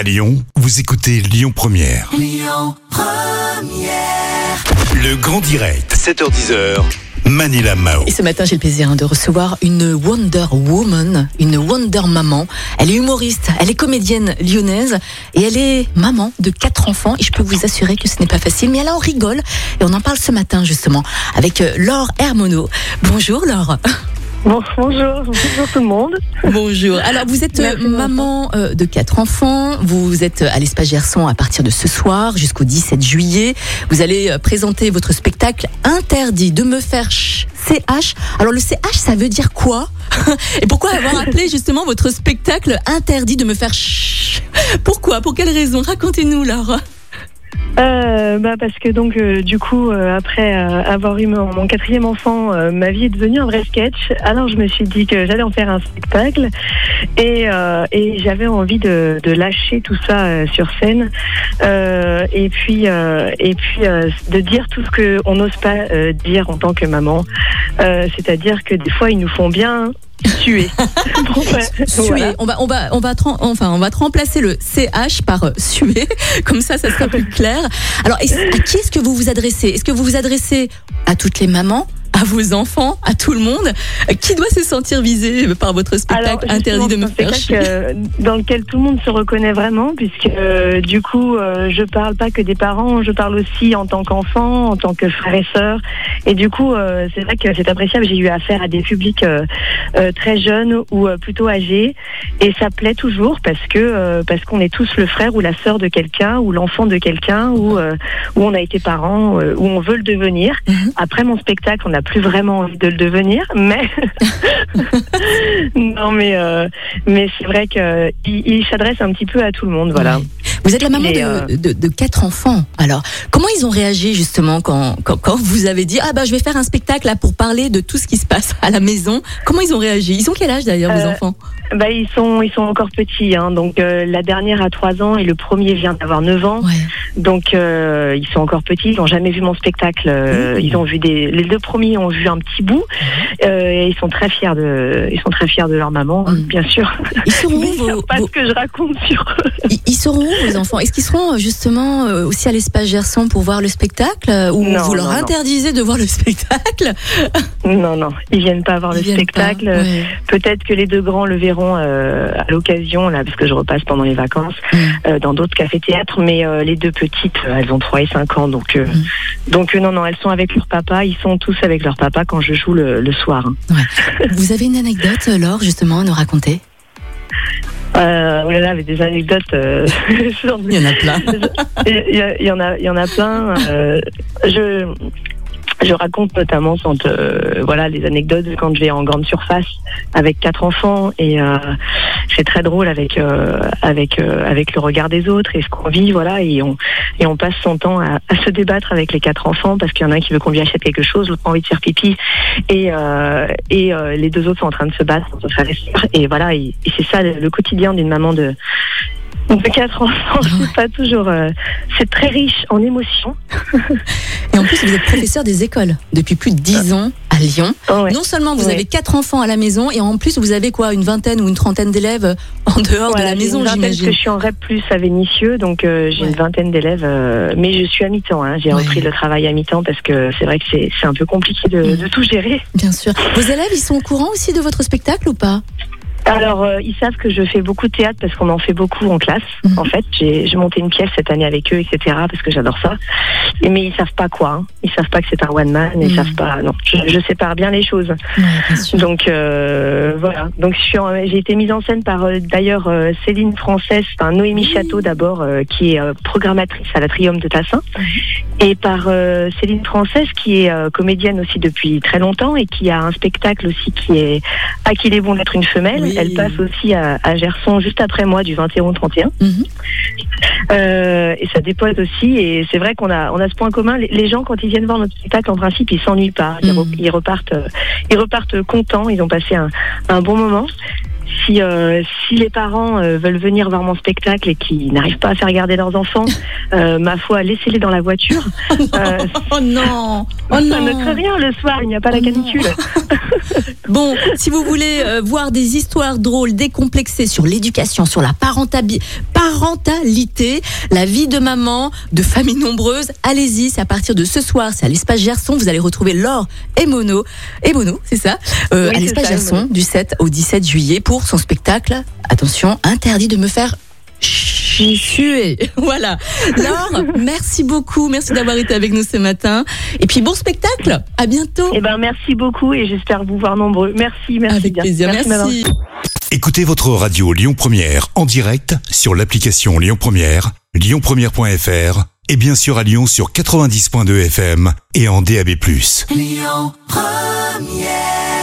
À Lyon, vous écoutez Lyon Première. Le grand direct, 7h10h. Manila Mao. Et ce matin, j'ai le plaisir hein, de recevoir une Wonder Woman, une Wonder Maman. Elle est humoriste, elle est comédienne lyonnaise et elle est maman de quatre enfants. Et je peux vous assurer que ce n'est pas facile, mais elle en rigole. Et on en parle ce matin justement avec euh, Laure Hermono. Bonjour Laure. Bon, bonjour, bonjour tout le monde. Bonjour. Alors vous êtes euh, Merci, maman euh, de quatre enfants. Vous êtes à l'espace Gerson à partir de ce soir jusqu'au 17 juillet. Vous allez euh, présenter votre spectacle Interdit de me faire ch- CH. Alors le CH ça veut dire quoi? Et pourquoi avoir appelé justement votre spectacle Interdit de me faire ch Pourquoi? Pour quelle raison? Racontez-nous Laure. Euh, bah parce que donc euh, du coup euh, après euh, avoir eu mon, mon quatrième enfant, euh, ma vie est devenue un vrai sketch. Alors je me suis dit que j'allais en faire un spectacle et, euh, et j'avais envie de, de lâcher tout ça sur scène et puis et puis de dire tout ce que on n'ose pas dire en tant que maman. C'est-à-dire que des fois ils nous font bien Bon, bah, Suer. voilà. On va, on va, on va, enfin, on va te remplacer le CH par euh, suer. Comme ça, ça sera plus clair. Alors, à qui est-ce que vous vous adressez? Est-ce que vous vous adressez à toutes les mamans? À vos enfants, à tout le monde, qui doit se sentir visé par votre spectacle Alors, interdit de me faire chier spectacle, dans lequel tout le monde se reconnaît vraiment, puisque euh, du coup, euh, je parle pas que des parents, je parle aussi en tant qu'enfant, en tant que frère et sœur. Et du coup, euh, c'est vrai que c'est appréciable. J'ai eu affaire à des publics euh, très jeunes ou plutôt âgés, et ça plaît toujours parce que parce qu'on est tous le frère ou la sœur de quelqu'un ou l'enfant de quelqu'un ou où on a été parent ou on veut le devenir. Mhm. Après mon spectacle, on n'a plus vraiment envie de le devenir, mais non, mais euh, mais c'est vrai que il, il s'adresse un petit peu à tout le monde, voilà. Vous êtes la maman de, euh, de, de quatre enfants. Alors, comment ils ont réagi justement quand, quand, quand vous avez dit ah bah je vais faire un spectacle là pour parler de tout ce qui se passe à la maison Comment ils ont réagi? Ils ont quel âge d'ailleurs vos Euh, enfants? Bah ils sont ils sont encore petits, hein, donc euh, la dernière a 3 ans et le premier vient d'avoir 9 ans, Ouais. donc euh, ils sont encore petits, ils n'ont jamais vu mon spectacle. euh, Mmh. Ils ont vu des les deux premiers ont vu un petit bout, et ils sont très fiers de ils sont très fiers de leur maman, hein, Mmh. bien sûr. Ils seront où vos, pas vos- ce que je raconte sur eux. Ils, ils seront où vos enfants Est-ce qu'ils seront euh, justement euh, aussi à l'espace Gerson pour voir le spectacle euh, ou Non, vous leur non, non. interdisez de voir le spectacle? Non non, ils viennent pas voir Ils le spectacle. ouais. Peut-être que les deux grands le verront euh, à l'occasion, là, parce que je repasse pendant les vacances, Mm. euh, dans d'autres cafés-théâtres, mais euh, les deux petites, elles ont 3 et 5 ans, donc, Mm. donc non, non, elles sont avec leur papa, ils sont tous avec leur papa quand je joue le, le soir. hein. Vous avez une anecdote, Laure, justement, à nous raconter? Euh, oh là là, avec des anecdotes, euh, Il y en a plein. il y, y en a, il y en a plein. euh, je, je raconte notamment quand, euh, voilà, les anecdotes quand je vais en grande surface avec quatre enfants et euh, c'est très drôle avec euh, avec euh, avec le regard des autres et ce qu'on vit, voilà, et on et on passe son temps à, à se débattre avec les quatre enfants parce qu'il y en a un qui veut qu'on lui achète quelque chose, l'autre a envie de faire pipi et euh, et euh, les deux autres sont en train de se battre et voilà, et, c'est ça le quotidien d'une maman de de quatre enfants, c'est pas toujours. euh, c'est très riche en émotions. Et en plus, vous êtes professeur des écoles depuis plus de 10 ans à Lyon. Oh, ouais. Non seulement vous Ouais. avez quatre enfants à la maison, et en plus, vous avez quoi, une vingtaine ou une trentaine d'élèves en dehors Voilà, de la maison, parce que je suis en REP plus à Vénissieux, donc euh, j'ai une vingtaine d'élèves, euh, mais je suis à mi-temps. Hein, j'ai repris le travail à mi-temps parce que c'est vrai que c'est un peu compliqué de, de tout gérer. Bien sûr. Vos élèves, ils sont au courant aussi de votre spectacle ou pas? Alors, euh, ils savent que je fais beaucoup de théâtre parce qu'on en fait beaucoup en classe. Mhm. En fait, j'ai monté une pièce cette année avec eux, etc. Parce que j'adore ça. Et, mais ils savent pas quoi. hein. Ils savent pas que c'est un one man. Ils Mhm. savent pas. Non, je, je sépare bien les choses. Donc euh, voilà. Donc j'ai été mise en scène par euh, d'ailleurs euh, Céline Française, enfin Noémie Château d'abord, euh, qui est euh, programmatrice à la Triumph de Tassin, et par euh, Céline Française qui est euh, comédienne aussi depuis très longtemps et qui a un spectacle aussi qui est à qu'il est bon d'être une femelle. Oui. Elle passe aussi à, à Gerson juste après moi du 21 au 31. Mhm. Euh, et ça dépoise aussi. Et c'est vrai qu'on a, on a ce point commun. Les, les gens, quand ils viennent voir notre spectacle, en principe, ils s'ennuient pas. Ils, Mhm. repartent, euh, ils repartent contents. Ils ont passé un, un bon moment. Si, euh, si les parents euh, veulent venir voir mon spectacle et qui n'arrivent pas à faire garder leurs enfants, euh, ma foi, laissez-les dans la voiture. Oh non. Oh ça non ne craint rien le soir, il n'y a pas la Oh canicule. Bon, si vous voulez voir des histoires drôles, décomplexées sur l'éducation, sur la parentalité, la vie de maman, de famille nombreuse, allez-y, c'est à partir de ce soir, c'est à l'espace Gerson, vous allez retrouver Laure et Mono, et Mono, c'est ça, Oui, à l'espace Gerson du 7 au 17 juillet pour son spectacle, attention, interdit de me faire suer. Voilà. Laure, merci beaucoup, merci d'avoir été avec nous ce matin. Et puis bon spectacle, à bientôt. Eh ben, merci beaucoup et j'espère vous voir nombreux. Merci, merci Avec bien. plaisir, merci. Écoutez votre radio Lyon Première en direct sur l'application Lyon Première, lyonpremière.fr et bien sûr à Lyon sur 90.2 FM et en DAB+. Lyon Première